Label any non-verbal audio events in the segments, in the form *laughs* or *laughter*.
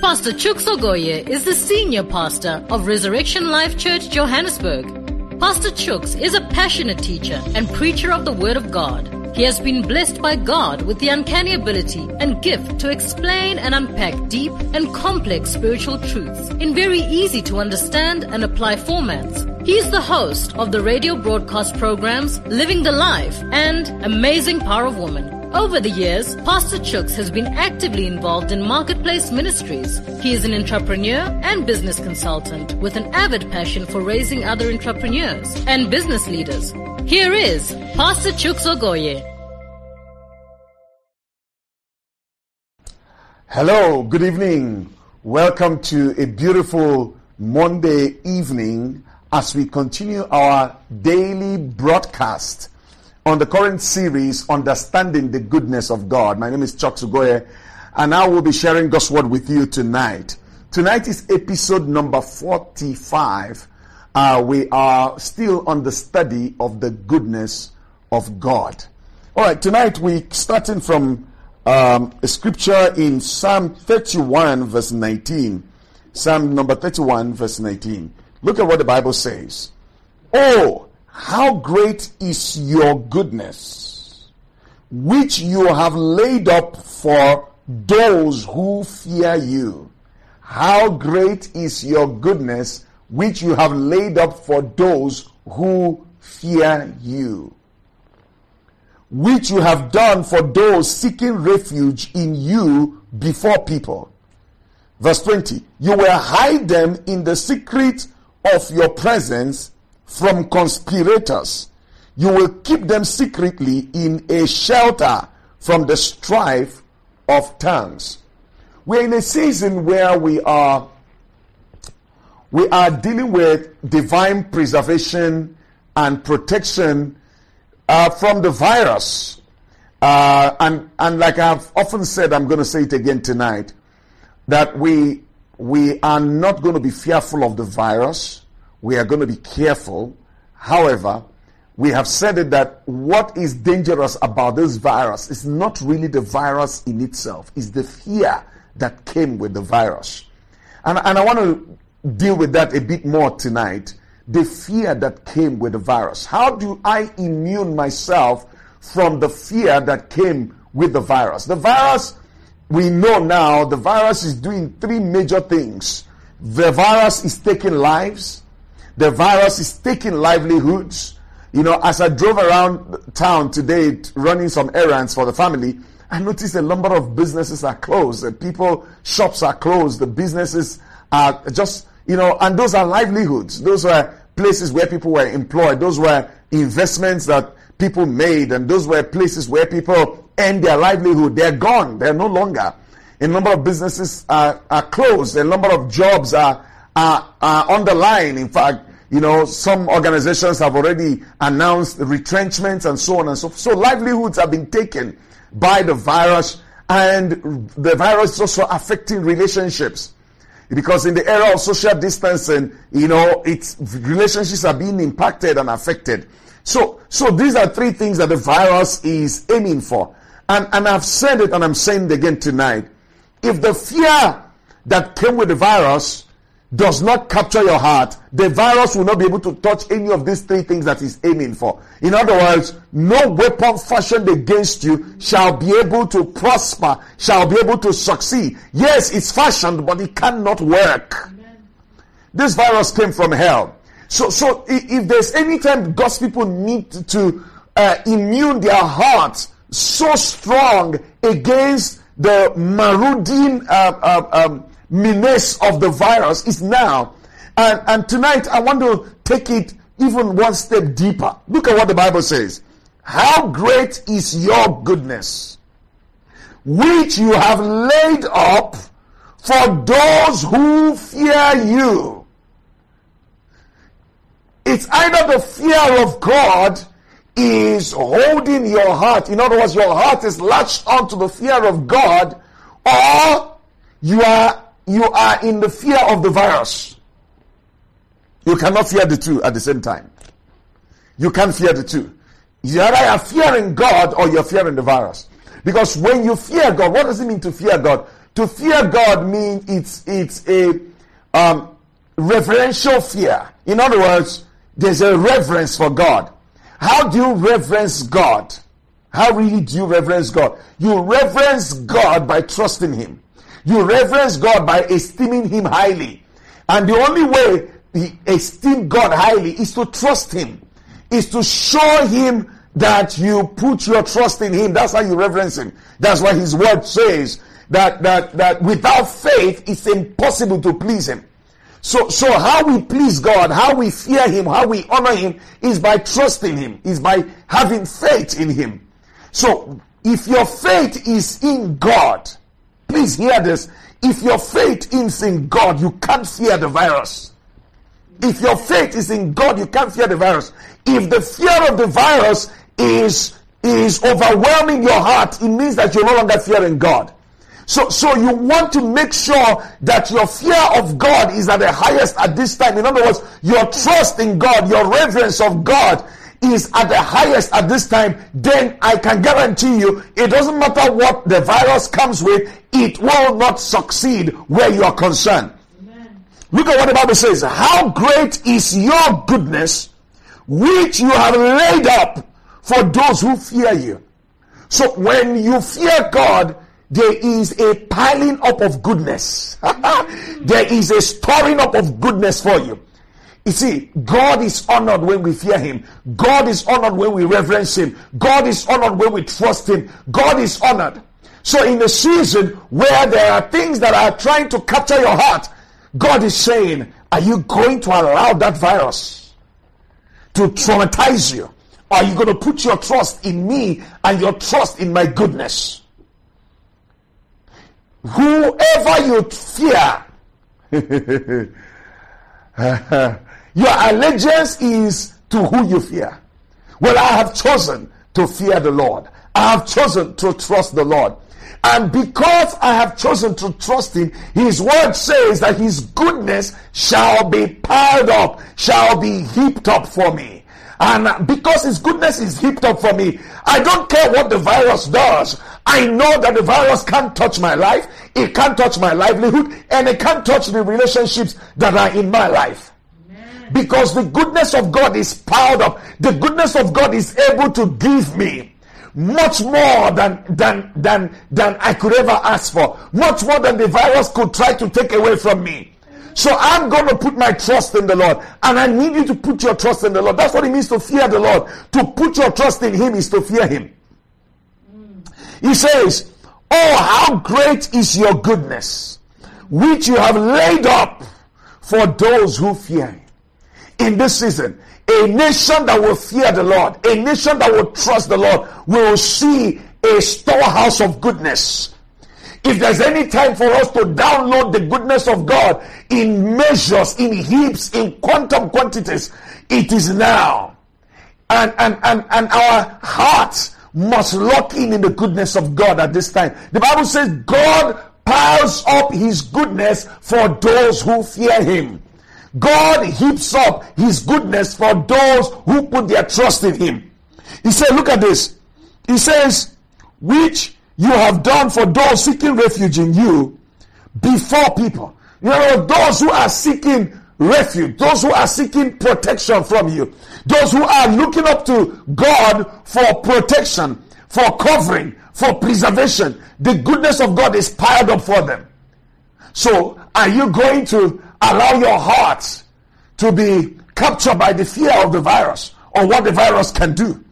Pastor Chooks is the senior pastor of Resurrection Life Church Johannesburg. Pastor Chooks is a passionate teacher and preacher of the Word of God. He has been blessed by God with the uncanny ability and gift to explain and unpack deep and complex spiritual truths in very easy to understand and apply formats. He is the host of the radio broadcast programs Living the Life and Amazing Power of Woman. Over the years, Pastor Chooks has been actively involved in marketplace ministries. He is an entrepreneur and business consultant with an avid passion for raising other entrepreneurs and business leaders. Here is Pastor Chooks Ogoye. Hello, good evening. Welcome to a beautiful Monday evening as we continue our daily broadcast on the current series, Understanding the Goodness of God. My name is Chooks Ogoye, and I will be sharing God's Word with you tonight. Tonight is episode number 45. Uh, we are still on the study of the goodness of God. All right, tonight we starting from um, a scripture in Psalm 31, verse 19. Psalm number 31, verse 19. Look at what the Bible says. Oh, how great is your goodness, which you have laid up for those who fear you. How great is your goodness, which you have laid up for those who fear you. Which you have done for those seeking refuge in you before people. Verse 20. You will hide them in the secret of your presence from conspirators. You will keep them secretly in a shelter from the strife of tongues. We're in a season where we are we are dealing with divine preservation and protection uh, from the virus. Uh, and and like I've often said, I'm going to say it again tonight, that we we are not going to be fearful of the virus we are going to be careful. However, we have said it that what is dangerous about this virus is not really the virus in itself, it's the fear that came with the virus. And, and I want to deal with that a bit more tonight. The fear that came with the virus. How do I immune myself from the fear that came with the virus? The virus, we know now, the virus is doing three major things. The virus is taking lives. The virus is taking livelihoods. You know, as I drove around town today running some errands for the family, I noticed a number of businesses are closed. The people, shops are closed. The businesses are just, you know, and those are livelihoods. Those were places where people were employed. Those were investments that people made. And those were places where people earned their livelihood. They're gone. They're no longer. A number of businesses are, are closed. A number of jobs are, are, are on the line. In fact, you know, some organizations have already announced retrenchments and so on and so forth. So livelihoods have been taken by the virus and the virus is also affecting relationships. Because in the era of social distancing, you know, it's relationships are being impacted and affected. So, so these are three things that the virus is aiming for. And, and I've said it and I'm saying it again tonight. If the fear that came with the virus does not capture your heart, the virus will not be able to touch any of these three things that it's aiming for. In other words, no weapon fashioned against you shall be able to prosper, shall be able to succeed. Yes, it's fashioned, but it cannot work. Amen. This virus came from hell. So, so if there's any time God's people need to uh, immune their hearts so strong against the marauding uh, uh, um, menace of the virus is now. And, and tonight I want to take it even one step deeper. Look at what the Bible says. How great is your goodness, which you have laid up for those who fear you. It's either the fear of God is holding your heart. In other words, your heart is latched onto the fear of God, or you are you are in the fear of the virus. You cannot fear the two at the same time. You can't fear the two. You are fearing God or you're fearing the virus. Because when you fear God, what does it mean to fear God? To fear God means it's it's a um, reverential fear. In other words, there's a reverence for God. How do you reverence God? How really do you reverence God? You reverence God by trusting Him. You reverence God by esteeming Him highly. And the only way you esteem God highly is to trust Him, is to show Him that you put your trust in Him. That's how you reverence Him. That's why His word says that, that, that without faith, it's impossible to please Him. So, so how we please God, how we fear Him, how we honor Him is by trusting Him, is by having faith in Him. So, if your faith is in God, please hear this. If your faith is in God, you can't fear the virus. If your faith is in God, you can't fear the virus. If the fear of the virus is, is overwhelming your heart, it means that you're no longer fearing God. So, so you want to make sure that your fear of God is at the highest at this time. In other words, your trust in God, your reverence of God is at the highest at this time. Then I can guarantee you, it doesn't matter what the virus comes with, it will not succeed where you are concerned. Amen. Look at what the Bible says. How great is your goodness, which you have laid up for those who fear you. So when you fear God, there is a piling up of goodness. *laughs* there is a storing up of goodness for you. You see, God is honored when we fear Him. God is honored when we reverence Him. God is honored when we trust Him. God is honored. So in the season where there are things that are trying to capture your heart, God is saying, are you going to allow that virus to traumatize you? Are you going to put your trust in me and your trust in my goodness? whoever you fear, *laughs* uh, your allegiance is to who you fear. Well, I have chosen to fear the Lord. I have chosen to trust the Lord. And because I have chosen to trust him, his word says that his goodness shall be piled up, shall be heaped up for me. And because his goodness is heaped up for me, I don't care what the virus does. I know that the virus can't touch my life, it can't touch my livelihood, and it can't touch the relationships that are in my life. Because the goodness of God is piled up. The goodness of God is able to give me much more than than than than I could ever ask for. Much more than the virus could try to take away from me. So I'm going to put my trust in the Lord. And I need you to put your trust in the Lord. That's what it means to fear the Lord. To put your trust in Him is to fear Him. Mm. He says, Oh, how great is your goodness, which you have laid up for those who fear Him. In this season, a nation that will fear the Lord, a nation that will trust the Lord, will see a storehouse of goodness. If there's any time for us to download the goodness of God in measures, in heaps, in quantum quantities, it is now. And, and, and, and our hearts must lock in in the goodness of God at this time. The Bible says God piles up his goodness for those who fear him. God heaps up his goodness for those who put their trust in him. He said, look at this. He says, which you have done for those seeking refuge in you before people. You know, those who are seeking refuge, those who are seeking protection from you, those who are looking up to God for protection, for covering, for preservation. The goodness of God is piled up for them. So, are you going to allow your heart to be captured by the fear of the virus or what the virus can do?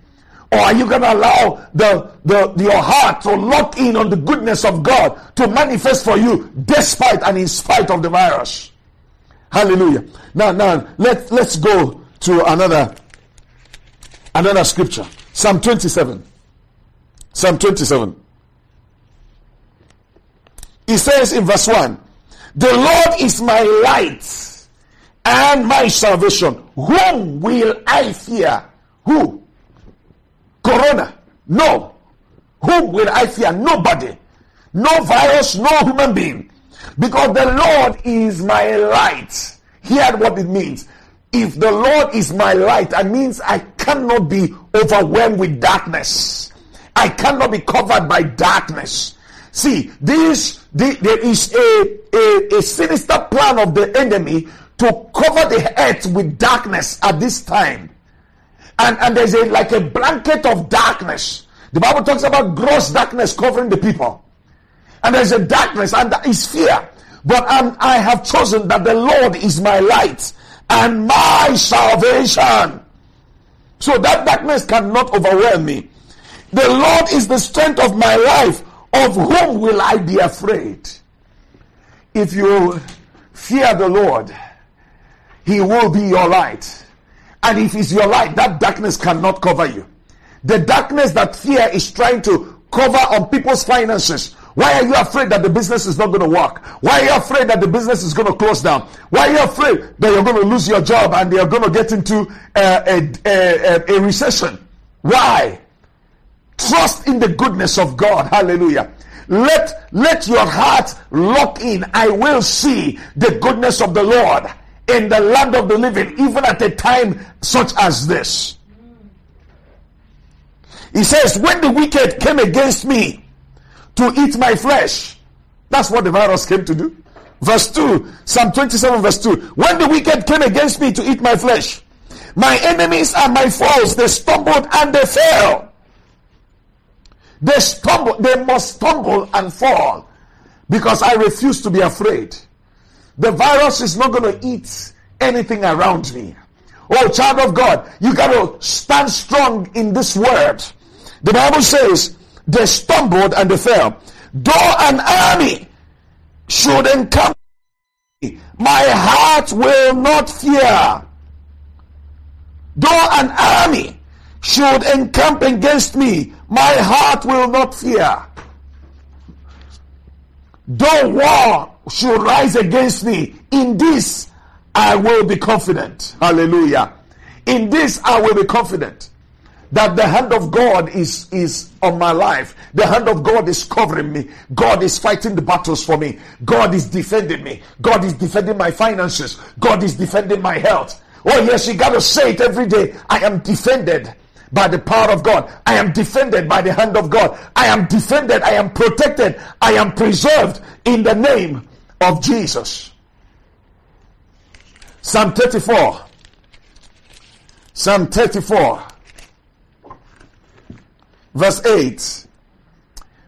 Or are you going to allow the, the, your heart to lock in on the goodness of God to manifest for you despite and in spite of the virus? Hallelujah. Now, now, let, let's go to another, another scripture. Psalm 27. Psalm 27. He says in verse 1, The Lord is my light and my salvation. Whom will I fear? Who? Corona. No. Whom will I fear? Nobody. No virus, no human being. Because the Lord is my light. Hear what it means. If the Lord is my light, that means I cannot be overwhelmed with darkness. I cannot be covered by darkness. See, this the, there is a, a, a sinister plan of the enemy to cover the earth with darkness at this time. And, and there's a like a blanket of darkness. The Bible talks about gross darkness covering the people. And there's a darkness, and that is fear. But um, I have chosen that the Lord is my light and my salvation. So that darkness cannot overwhelm me. The Lord is the strength of my life. Of whom will I be afraid? If you fear the Lord, He will be your light. And if He's your light, that darkness cannot cover you. The darkness that fear is trying to cover on people's finances, why are you afraid that the business is not going to work? Why are you afraid that the business is going to close down? Why are you afraid that you're going to lose your job and you're going to get into uh, a, a, a, a recession? Why? Trust in the goodness of God. Hallelujah. Let, let your heart lock in. I will see the goodness of the Lord in the land of the living, even at a time such as this. He says, When the wicked came against me to eat my flesh, that's what the virus came to do. Verse 2, Psalm 27, verse 2. When the wicked came against me to eat my flesh, my enemies and my foes, they stumbled and they fell. They stumble, they must stumble and fall because I refuse to be afraid. The virus is not going to eat anything around me. Oh, child of God, you got to stand strong in this word. The Bible says they stumbled and they fell. Though an army should encamp, my heart will not fear. Though an army should encamp against me, my heart will not fear. Though war should rise against me, in this I will be confident. Hallelujah. In this I will be confident that the hand of God is, is on my life. The hand of God is covering me. God is fighting the battles for me. God is defending me. God is defending my finances. God is defending my health. Oh yes, you gotta say it every day. I am defended by the power of God. I am defended by the hand of God. I am defended. I am protected. I am preserved in the name of Jesus. Psalm 34. Psalm 34. Verse 8.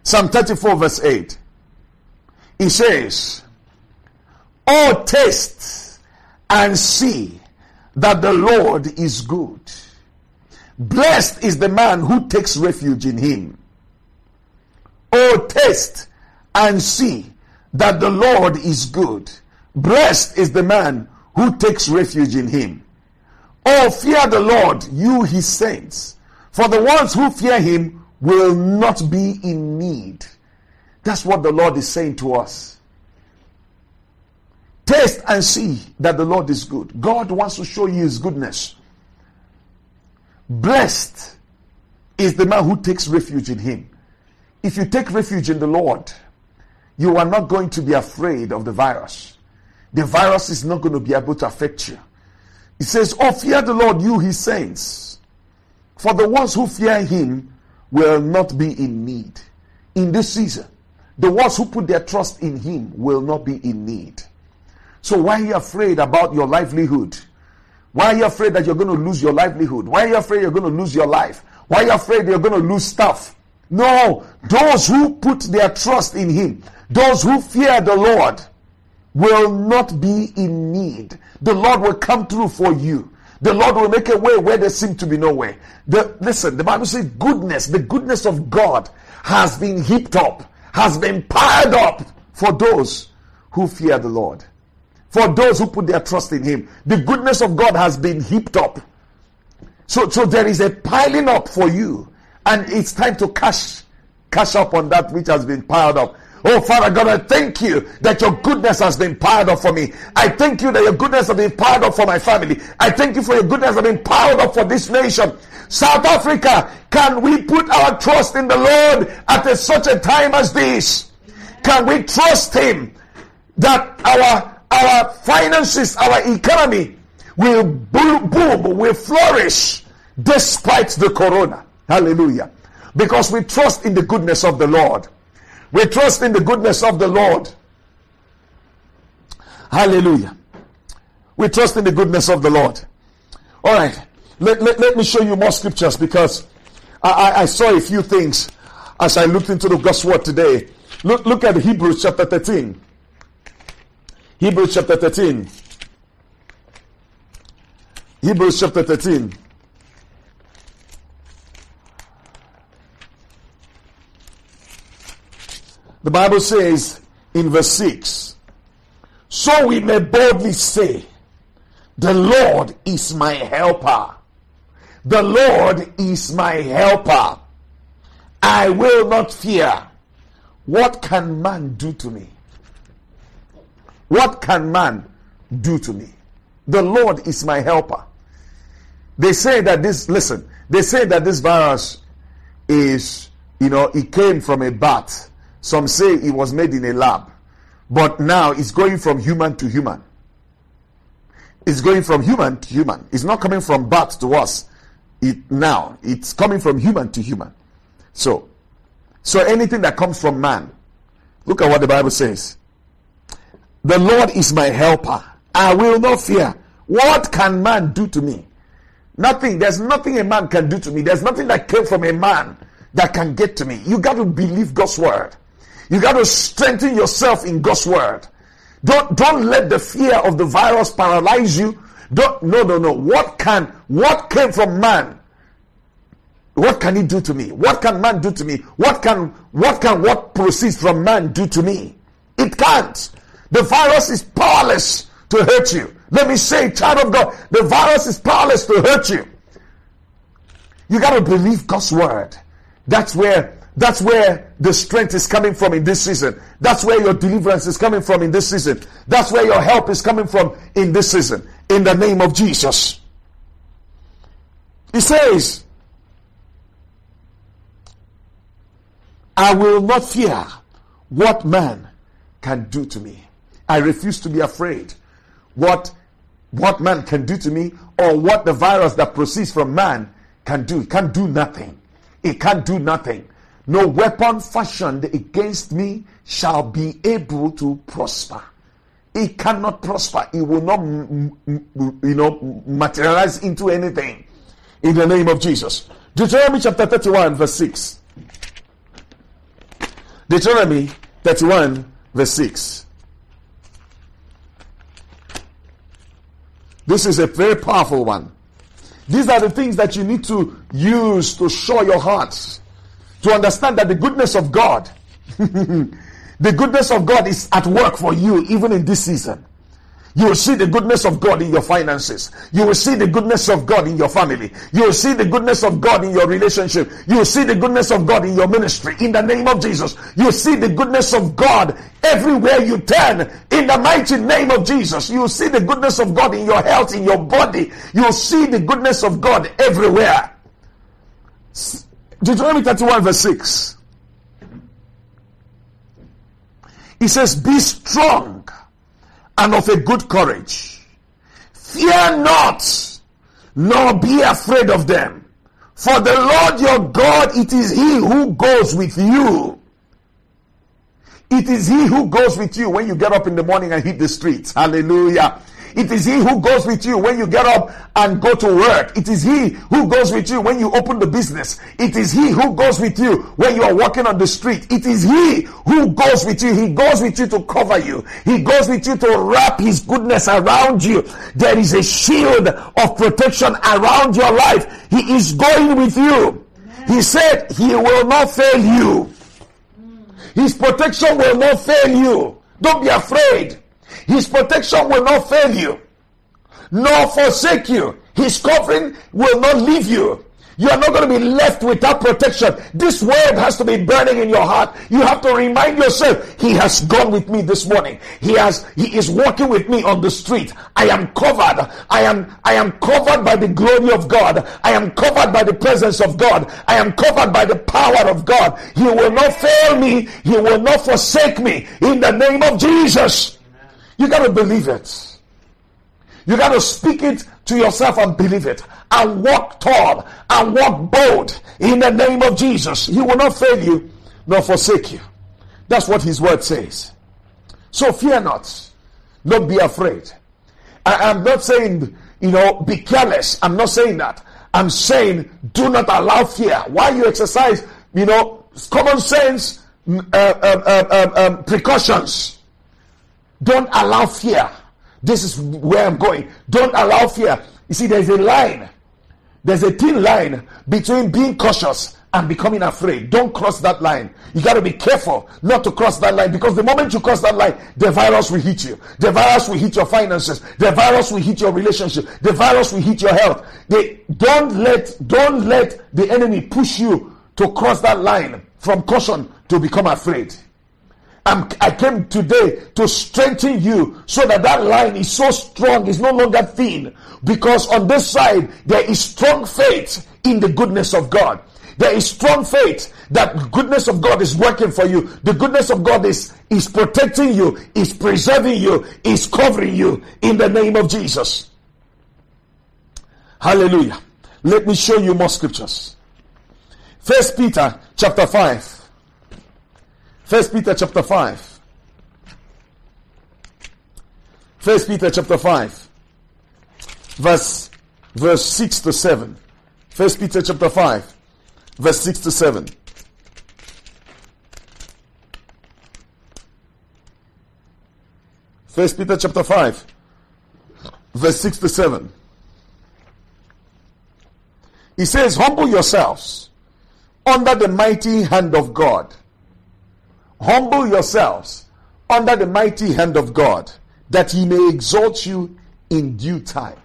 Psalm 34 verse 8. He says, Oh, taste and see that the Lord is good. Blessed is the man who takes refuge in him. Oh, taste and see that the Lord is good. Blessed is the man who takes refuge in him. Oh, fear the Lord, you his saints, for the ones who fear him will not be in need. That's what the Lord is saying to us. Taste and see that the Lord is good. God wants to show you his goodness. Blessed is the man who takes refuge in him. If you take refuge in the Lord, you are not going to be afraid of the virus. The virus is not going to be able to affect you. He says, Oh, fear the Lord, you his saints. For the ones who fear him will not be in need. In this season, the ones who put their trust in him will not be in need. So why are you afraid about your livelihood? Why are you afraid that you're going to lose your livelihood? Why are you afraid you're going to lose your life? Why are you afraid you're going to lose stuff? No, those who put their trust in Him, those who fear the Lord, will not be in need. The Lord will come through for you. The Lord will make a way where there seems to be no way. The, listen, the Bible says goodness, the goodness of God has been heaped up, has been piled up for those who fear the Lord for those who put their trust in him. The goodness of God has been heaped up. So, so there is a piling up for you. And it's time to cash, cash up on that which has been piled up. Oh, Father God, I thank you that your goodness has been piled up for me. I thank you that your goodness has been piled up for my family. I thank you for your goodness has been piled up for this nation. South Africa, can we put our trust in the Lord at a, such a time as this? Can we trust Him that our our finances, our economy will boom, will flourish despite the corona. Hallelujah. Because we trust in the goodness of the Lord. We trust in the goodness of the Lord. Hallelujah. We trust in the goodness of the Lord. All right. Let, let, let me show you more scriptures because I, I, I saw a few things as I looked into the gospel today. Look, look at Hebrews chapter 13. Hebrews chapter 13. Hebrews chapter 13. The Bible says in verse 6 So we may boldly say, The Lord is my helper. The Lord is my helper. I will not fear. What can man do to me? What can man do to me? The Lord is my helper. They say that this, listen, they say that this virus is, you know, it came from a bat. Some say it was made in a lab. But now it's going from human to human. It's going from human to human. It's not coming from bat to us. It now it's coming from human to human. So, so anything that comes from man, look at what the Bible says. The Lord is my helper. I will not fear. What can man do to me? Nothing. There's nothing a man can do to me. There's nothing that came from a man that can get to me. You got to believe God's word. You got to strengthen yourself in God's word. Don't don't let the fear of the virus paralyze you. Don't no no no. What can what came from man? What can he do to me? What can man do to me? What can what can what proceeds from man do to me? It can't. The virus is powerless to hurt you. Let me say, child of God, the virus is powerless to hurt you. You got to believe God's word. That's where that's where the strength is coming from in this season. That's where your deliverance is coming from in this season. That's where your help is coming from in this season. In the name of Jesus. He says, I will not fear what man can do to me. I refuse to be afraid what what man can do to me or what the virus that proceeds from man can do. It can't do nothing. It can't do nothing. No weapon fashioned against me shall be able to prosper. It cannot prosper. It will not, you know, materialize into anything. In the name of Jesus. Deuteronomy chapter 31, verse 6. Deuteronomy 31, verse 6. This is a very powerful one. These are the things that you need to use to show your hearts to understand that the goodness of God, *laughs* the goodness of God is at work for you even in this season. You will see the goodness of God in your finances. You will see the goodness of God in your family. You will see the goodness of God in your relationship. You will see the goodness of God in your ministry. In the name of Jesus. You will see the goodness of God everywhere you turn. In the mighty name of Jesus. You will see the goodness of God in your health, in your body. You will see the goodness of God everywhere. Deuteronomy 31 verse 6. He says, Be strong and of a good courage. Fear not, nor be afraid of them. For the Lord your God, it is He who goes with you. It is He who goes with you when you get up in the morning and hit the streets. Hallelujah. It is He who goes with you when you get up and go to work. It is He who goes with you when you open the business. It is He who goes with you when you are walking on the street. It is He who goes with you. He goes with you to cover you. He goes with you to wrap His goodness around you. There is a shield of protection around your life. He is going with you. He said He will not fail you. His protection will not fail you. Don't be afraid. His protection will not fail you, nor forsake you. His covering will not leave you. You are not going to be left without protection. This word has to be burning in your heart. You have to remind yourself, He has gone with me this morning. He has, He is walking with me on the street. I am covered. I am, I am covered by the glory of God. I am covered by the presence of God. I am covered by the power of God. He will not fail me. He will not forsake me. In the name of Jesus. You got to believe it. You got to speak it to yourself and believe it. And walk tall and walk bold in the name of Jesus. He will not fail you nor forsake you. That's what his word says. So fear not. Don't be afraid. I am not saying, you know, be careless. I'm not saying that. I'm saying do not allow fear. While you exercise, you know, common sense uh, uh, uh, um, precautions. Don't allow fear. This is where I'm going. Don't allow fear. You see, there's a line. There's a thin line between being cautious and becoming afraid. Don't cross that line. You got to be careful not to cross that line because the moment you cross that line, the virus will hit you. The virus will hit your finances. The virus will hit your relationship. The virus will hit your health. They don't let don't let the enemy push you to cross that line from caution to become afraid. I'm, i came today to strengthen you so that that line is so strong, it's no longer thin. Because on this side, there is strong faith in the goodness of God. There is strong faith that goodness of God is working for you. The goodness of God is, is protecting you, is preserving you, is covering you in the name of Jesus. Hallelujah. Let me show you more scriptures. First Peter chapter 5. First Peter chapter 5. First Peter chapter 5. Verse verse 6 to 7. First Peter chapter 5 verse 6 to 7. First Peter chapter 5, verse 6 to 7. He says, Humble yourselves under the mighty hand of God. Humble yourselves under the mighty hand of God, that he may exalt you in due time.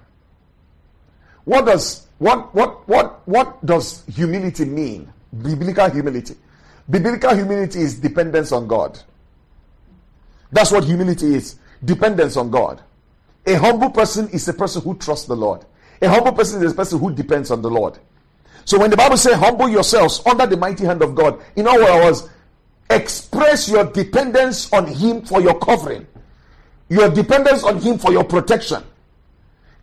What does what, what, what, what does humility mean? Biblical humility. Biblical humility is dependence on God. That's what humility is dependence on God. A humble person is a person who trusts the Lord. A humble person is a person who depends on the Lord. So when the Bible says, humble yourselves under the mighty hand of God, in other words, express your dependence on Him for your covering, your dependence on Him for your protection.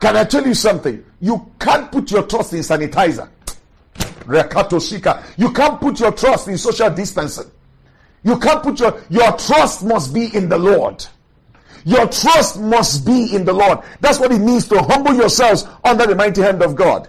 Can I tell you something? You can't put your trust in sanitizer. You can't put your trust in social distancing. You can't put your your trust must be in the Lord. Your trust must be in the Lord. That's what it means to humble yourselves under the mighty hand of God.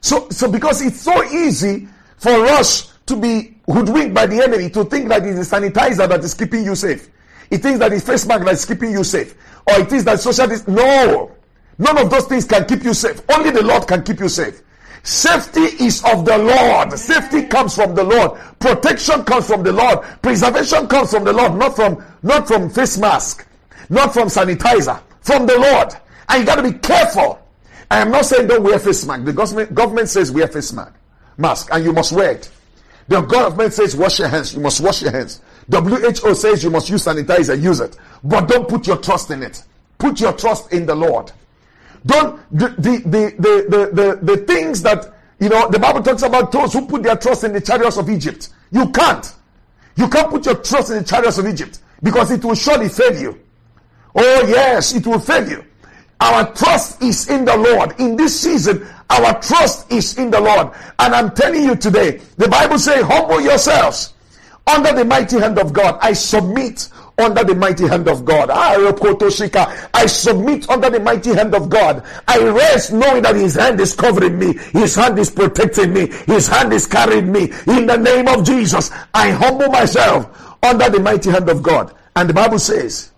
So, so because it's so easy for us to be hoodwinked by the enemy to think that it is the sanitizer that is keeping you safe. It thinks that it's face mask that is keeping you safe. Or it is that social dis- No! None of those things can keep you safe. Only the Lord can keep you safe. Safety is of the Lord. Safety comes from the Lord. Protection comes from the Lord. Preservation comes from the Lord, not from not from face mask, not from sanitizer, from the Lord. And you got to be careful. I am not saying don't wear face mask. The government, government says wear face mask, mask, and you must wear it. The God of government says wash your hands. You must wash your hands. WHO says you must use sanitizer. Use it, but don't put your trust in it. Put your trust in the Lord. Don't the the the the the, the, things that you know the Bible talks about those who put their trust in the chariots of Egypt. You can't. You can't put your trust in the chariots of Egypt because it will surely fail you. Oh yes, it will fail you. Our trust is in the Lord. In this season, our trust is in the Lord. And I'm telling you today, the Bible says, humble yourselves under the mighty hand of God. I submit under the mighty hand of God. Ah, I submit under the mighty hand of God. I rest knowing that His hand is covering me, His hand is protecting me, His hand is carrying me. In the name of Jesus, I humble myself under the mighty hand of God. And the Bible says,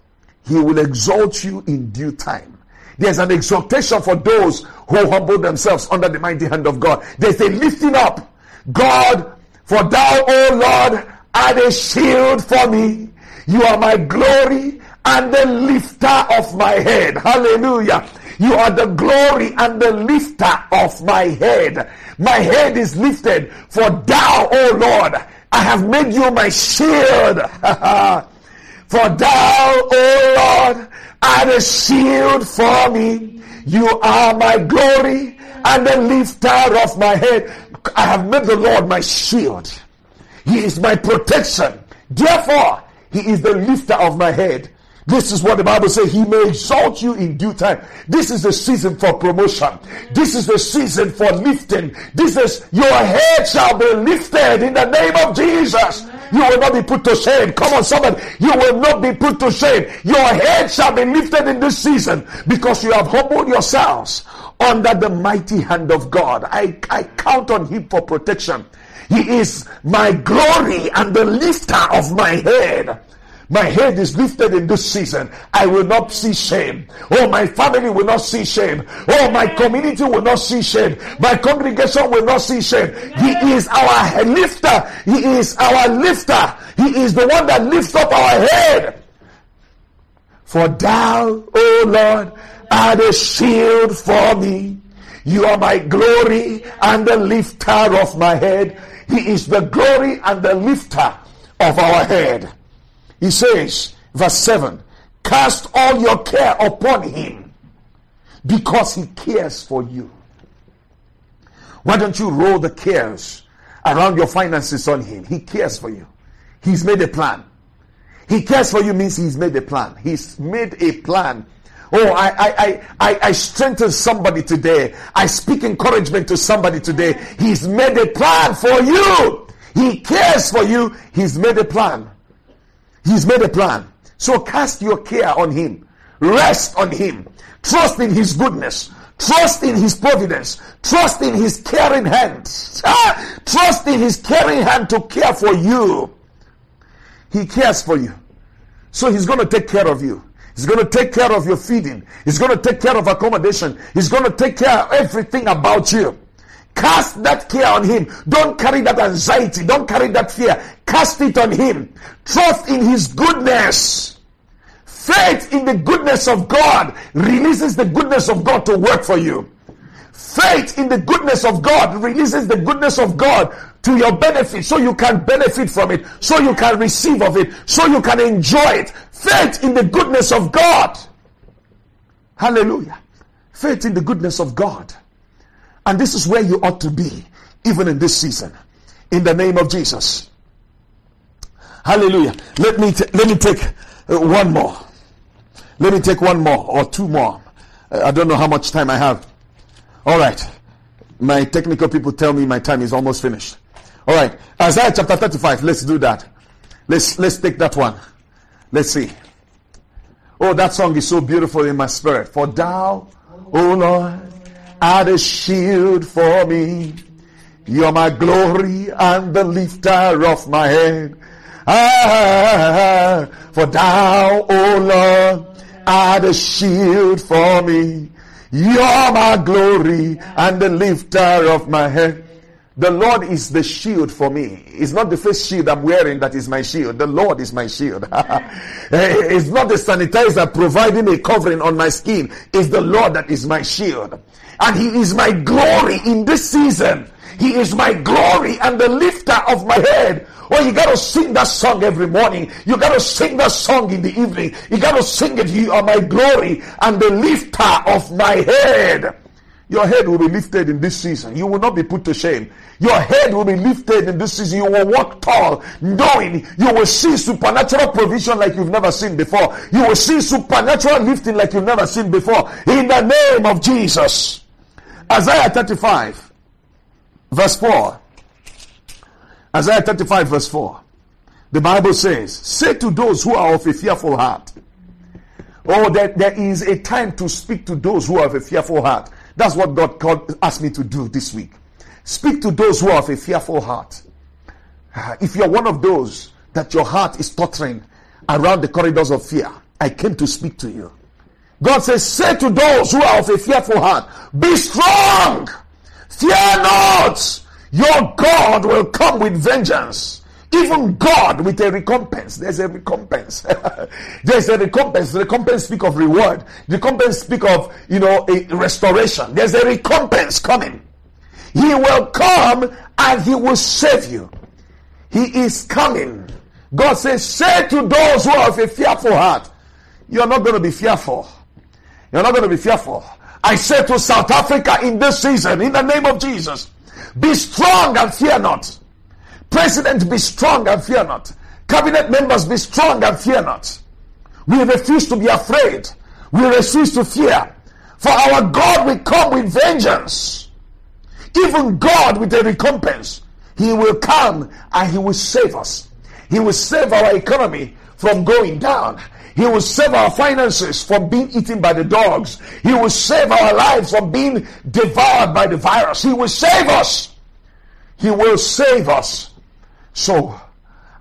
He will exalt you in due time. There's an exhortation for those who humble themselves under the mighty hand of God. There's a lifting up. God, for thou, O Lord, art a shield for me you are my glory and the lifter of my head. Hallelujah. You are the glory and the lifter of my head. My head is lifted for thou, O Lord, I have made you my shield. *laughs* for thou, O Lord, are the shield for me. You are my glory and the lifter of my head. I have made the Lord my shield. He is my protection. Therefore, he is the lifter of my head. This is what the Bible says. He may exalt you in due time. This is the season for promotion. This is the season for lifting. This is your head shall be lifted in the name of Jesus. You will not be put to shame. Come on, somebody. You will not be put to shame. Your head shall be lifted in this season because you have humbled yourselves under the mighty hand of God. I, I count on Him for protection. He is my glory and the lifter of my head. My head is lifted in this season. I will not see shame. Oh, my family will not see shame. Oh, my community will not see shame. My congregation will not see shame. He is our lifter. He is our lifter. He is the one that lifts up our head. For thou, O Lord, art a shield for me. You are my glory and the lifter of my head. He is the glory and the lifter of our head. He says, verse 7 Cast all your care upon him because he cares for you. Why don't you roll the cares around your finances on him? He cares for you. He's made a plan. He cares for you means he's made a plan. He's made a plan. Oh, I, I, I, I, strengthen somebody today. I speak encouragement to somebody today. He's made a plan for you. He cares for you. He's made a plan. He's made a plan. So cast your care on him. Rest on him. Trust in his goodness. Trust in his providence. Trust in his caring hand. Trust in his caring hand to care for you. He cares for you. So he's going to take care of you. He's going to take care of your feeding. He's going to take care of accommodation. He's going to take care of everything about you. Cast that care on him. Don't carry that anxiety. Don't carry that fear. Cast it on him. Trust in his goodness. Faith in the goodness of God releases the goodness of God to work for you. Faith in the goodness of God releases the goodness of God to your benefit so you can benefit from it, so you can receive of it, so you can enjoy it. Faith in the goodness of God. Hallelujah. Faith in the goodness of God. And this is where you ought to be, even in this season. In the name of Jesus. Hallelujah. Let me, t- let me take uh, one more. Let me take one more or two more. Uh, I don't know how much time I have. All right. My technical people tell me my time is almost finished. All right. Isaiah chapter 35. Let's do that. Let's, let's take that one. Let's see. Oh, that song is so beautiful in my spirit. For thou, O Lord, art a shield for me. You're my glory and the lifter of my head. Ah, for thou, O Lord, art a shield for me. You're my glory and the lifter of my head. The Lord is the shield for me. It's not the face shield I'm wearing that is my shield. The Lord is my shield. *laughs* it's not the sanitizer providing a covering on my skin. It's the Lord that is my shield. And He is my glory in this season. He is my glory and the lifter of my head. Well, you gotta sing that song every morning. You gotta sing that song in the evening. You gotta sing it. You are my glory and the lifter of my head. Your head will be lifted in this season. You will not be put to shame. Your head will be lifted in this season. You will walk tall, knowing you will see supernatural provision like you've never seen before. You will see supernatural lifting like you've never seen before. In the name of Jesus. Isaiah 35, verse 4. Isaiah 35, verse 4. The Bible says, Say to those who are of a fearful heart. Oh, that there is a time to speak to those who have a fearful heart. That's what God called, asked me to do this week. Speak to those who have a fearful heart. Uh, if you're one of those that your heart is tottering around the corridors of fear, I came to speak to you. God says, say to those who are of a fearful heart, be strong, fear not, your God will come with vengeance. Even God with a recompense. There's a recompense. *laughs* There's a recompense. The recompense speak of reward. The recompense speak of, you know, a restoration. There's a recompense coming. He will come and he will save you. He is coming. God says, say to those who have a fearful heart, you're not going to be fearful. You're not going to be fearful. I say to South Africa in this season, in the name of Jesus, be strong and fear not. President, be strong and fear not. Cabinet members, be strong and fear not. We refuse to be afraid. We refuse to fear. For our God will come with vengeance. Even God with a recompense. He will come and he will save us. He will save our economy from going down. He will save our finances from being eaten by the dogs. He will save our lives from being devoured by the virus. He will save us. He will save us. So,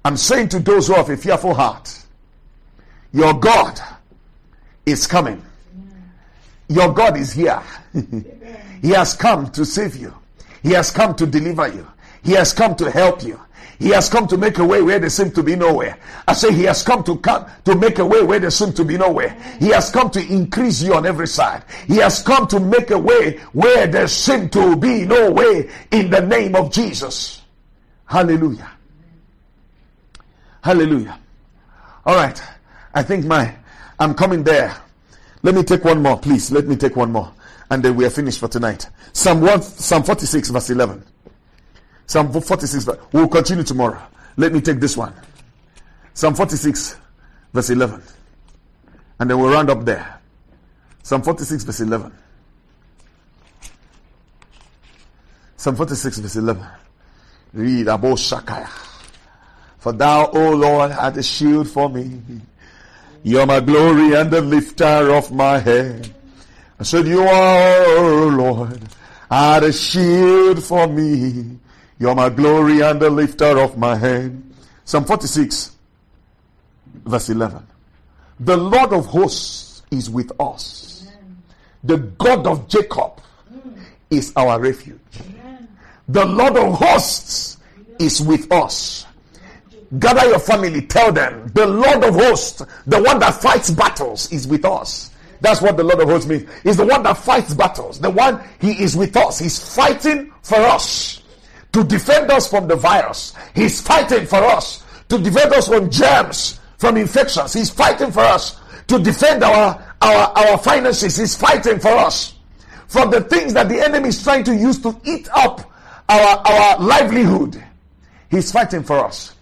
I'm saying to those who have a fearful heart, your God is coming. Your God is here. *laughs* he has come to save you. He has come to deliver you. He has come to help you. He has come to make a way where there seemed to be nowhere. I say he has come to come to make a way where there seemed to be nowhere. He has come to increase you on every side. He has come to make a way where there seemed to be no way in the name of Jesus. Hallelujah. Hallelujah. All right. I think my I'm coming there. Let me take one more, please. Let me take one more. And then we are finished for tonight. Psalm 1, Psalm 46, verse 11. Psalm 46, we'll continue tomorrow. Let me take this one. Psalm 46, verse 11. And then we'll round up there. Psalm 46, verse 11. Psalm 46, verse 11. Read Abo Shakaya. For thou, O Lord, art a shield for me. You're my glory and the lifter of my head. I said, You are, O Lord, art a shield for me. You're my glory and the lifter of my head. Psalm 46, verse 11. The Lord of hosts is with us. The God of Jacob is our refuge. The Lord of hosts is with us. Gather your family, tell them the Lord of hosts, the one that fights battles, is with us. That's what the Lord of hosts means. He's the one that fights battles. The one he is with us. He's fighting for us to defend us from the virus. He's fighting for us to defend us from germs, from infections. He's fighting for us to defend our, our, our finances. He's fighting for us from the things that the enemy is trying to use to eat up our, our livelihood. He's fighting for us.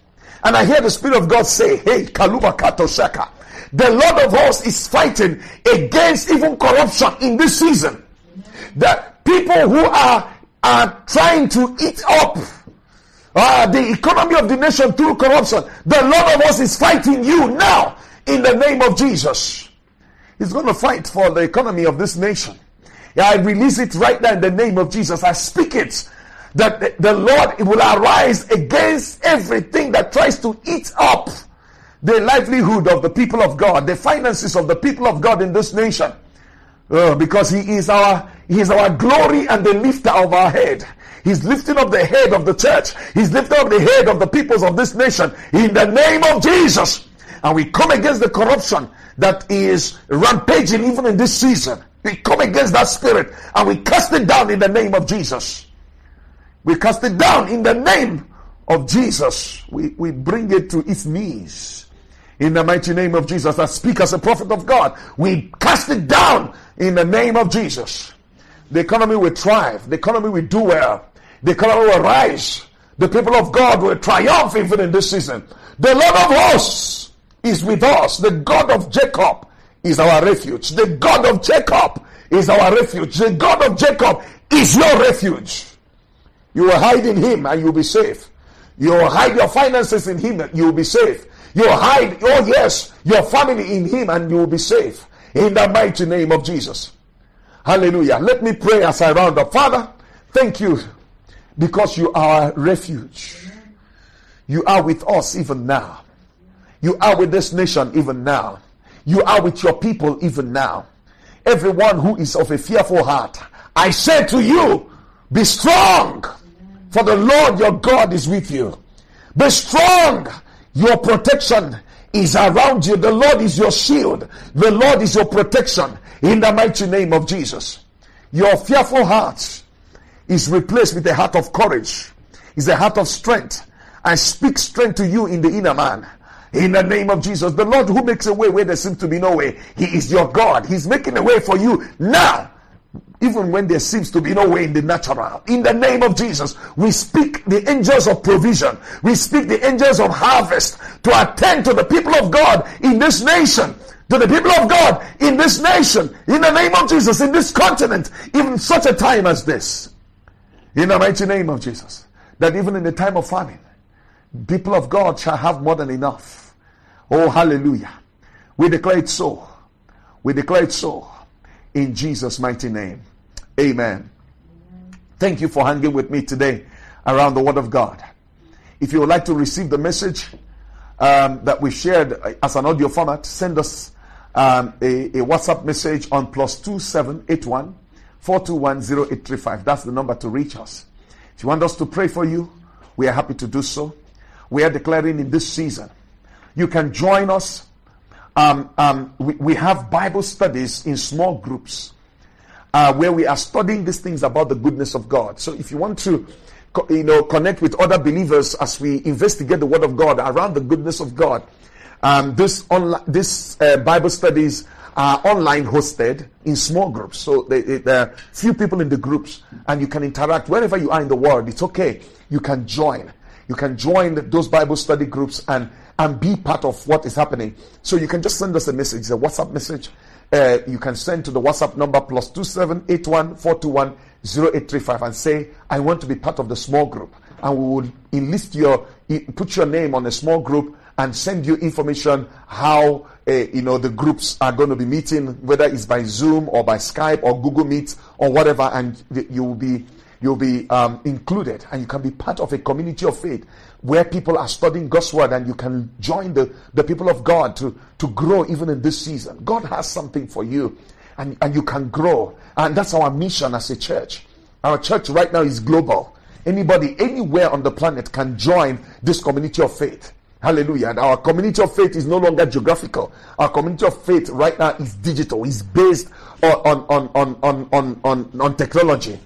And I hear the Spirit of God say, Hey, Kaluba Katoshaka. The Lord of hosts is fighting against even corruption in this season. That people who are are trying to eat up uh, the economy of the nation through corruption. The Lord of us is fighting you now in the name of Jesus. He's going to fight for the economy of this nation. Yeah, I release it right now in the name of Jesus. I speak it that the Lord will arise against everything that tries to eat up the livelihood of the people of God, the finances of the people of God in this nation. Uh, because he is our he is our glory and the lifter of our head. He's lifting up the head of the church. He's lifting up the head of the peoples of this nation in the name of Jesus. And we come against the corruption that is rampaging even in this season. We come against that spirit and we cast it down in the name of Jesus. We cast it down in the name of Jesus. We, we bring it to its knees. In the mighty name of Jesus, I speak as a prophet of God. We cast it down in the name of Jesus. The economy will thrive. The economy will do well. The economy will rise. The people of God will triumph even in this season. The Lord of hosts is with us. The God of Jacob is our refuge. The God of Jacob is our refuge. The God of Jacob is your refuge. You will hide in him and you'll be safe. You will hide your finances in him and you'll be safe. You hide, oh yes, your family in him and you will be safe. In the mighty name of Jesus. Hallelujah. Let me pray as I round up. Father, thank you because you are a refuge. You are with us even now. You are with this nation even now. You are with your people even now. Everyone who is of a fearful heart, I say to you, be strong, for the Lord your God is with you. Be strong. Your protection is around you. The Lord is your shield. The Lord is your protection in the mighty name of Jesus. Your fearful heart is replaced with a heart of courage, is a heart of strength. I speak strength to you in the inner man. In the name of Jesus, the Lord who makes a way where there seems to be no way, He is your God. He's making a way for you now even when there seems to be no way in the natural. In the name of Jesus, we speak the angels of provision. We speak the angels of harvest to attend to the people of God in this nation. To the people of God in this nation, in the name of Jesus, in this continent, even such a time as this. In the mighty name of Jesus. That even in the time of famine, people of God shall have more than enough. Oh, hallelujah. We declare it so. We declare it so. In Jesus' mighty name. Amen. Thank you for hanging with me today around the Word of God. If you would like to receive the message um, that we shared as an audio format, send us um, a, a, WhatsApp message on plus two seven eight one four two one zero eight three five. That's the number to reach us. If you want us to pray for you, we are happy to do so. We are declaring in this season. You can join us. Um, um, we, we, have Bible studies in small groups uh, where we are studying these things about the goodness of God. So if you want to you know, connect with other believers as we investigate the Word of God around the goodness of God. Um, this online, this uh, Bible studies are online hosted in small groups. So they, they, there are few people in the groups, and you can interact wherever you are in the world. It's okay. You can join. You can join those Bible study groups and and be part of what is happening. So you can just send us a message, a WhatsApp message. Uh, you can send to the WhatsApp number plus two seven eight one four two one 0835 and say, I want to be part of the small group. And we will enlist your, put your name on a small group and send you information how uh, you know the groups are going to be meeting, whether it's by Zoom or by Skype or Google Meet or whatever, and you will be you'll be um, included, and you can be part of a community of faith where people are studying God's word, and you can join the the people of God to to grow even in this season. God has something for you and, and you can grow. And that's our mission as a church. Our church right now is global. Anybody, anywhere on the planet can join this community of faith. Hallelujah. And our community of faith is no longer geographical. Our community of faith right now is digital, is based on, on, on, on, on, on, on technology.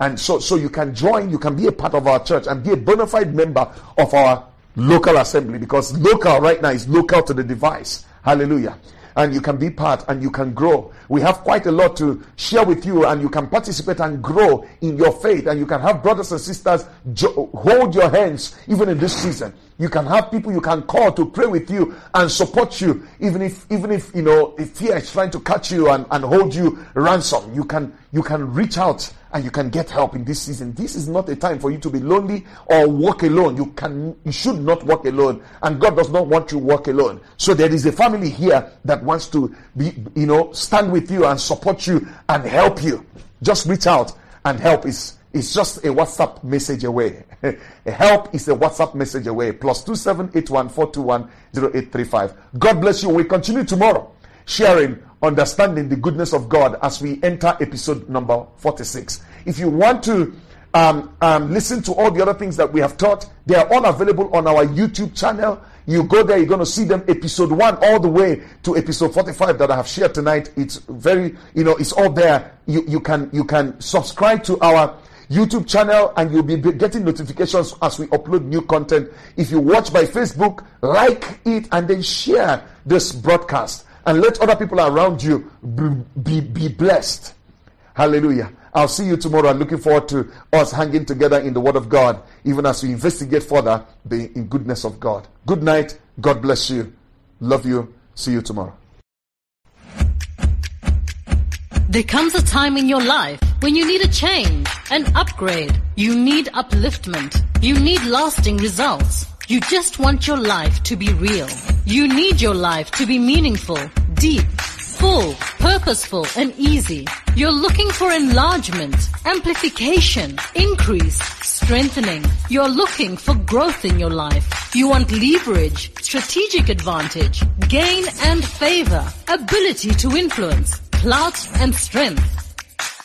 And so, so you can join, you can be a part of our church and be a bona fide member of our local assembly because local right now is local to the device. Hallelujah and you can be part and you can grow. We have quite a lot to share with you and you can participate and grow in your faith and you can have brothers and sisters jo- hold your hands even in this season. You can have people you can call to pray with you and support you even if even if you know if fear is trying to catch you and, and hold you ransom. You can you can reach out and you can get help in this season. This is not a time for you to be lonely or walk alone. You can, you should not walk alone, and God does not want you walk alone. So there is a family here that wants to be, you know, stand with you and support you and help you. Just reach out and help is It's just a WhatsApp message away. *laughs* help is a WhatsApp message away. Plus two seven eight one four two one zero eight three five. God bless you. We continue tomorrow sharing understanding the goodness of God as we enter episode number 46. If you want to um, um, listen to all the other things that we have taught, they are all available on our YouTube channel. You go there, you're going to see them episode one all the way to episode 45 that I have shared tonight. It's very, you know, it's all there. You, you can, you can subscribe to our YouTube channel and you'll be getting notifications as we upload new content. If you watch by Facebook, like it and then share this broadcast and let other people around you be, be, blessed. Hallelujah. I'll see you tomorrow. I'm looking forward to us hanging together in the Word of God, even as we investigate further the in goodness of God. Good night. God bless you. Love you. See you tomorrow. There comes a time in your life when you need a change, an upgrade. You need upliftment. You need lasting results. You just want your life to be real. You need your life to be meaningful, deep, full, purposeful, and easy. You're looking for enlargement, amplification, increase, strengthening. You're looking for growth in your life. You want leverage, strategic advantage, gain and favor, ability to influence, clout and strength.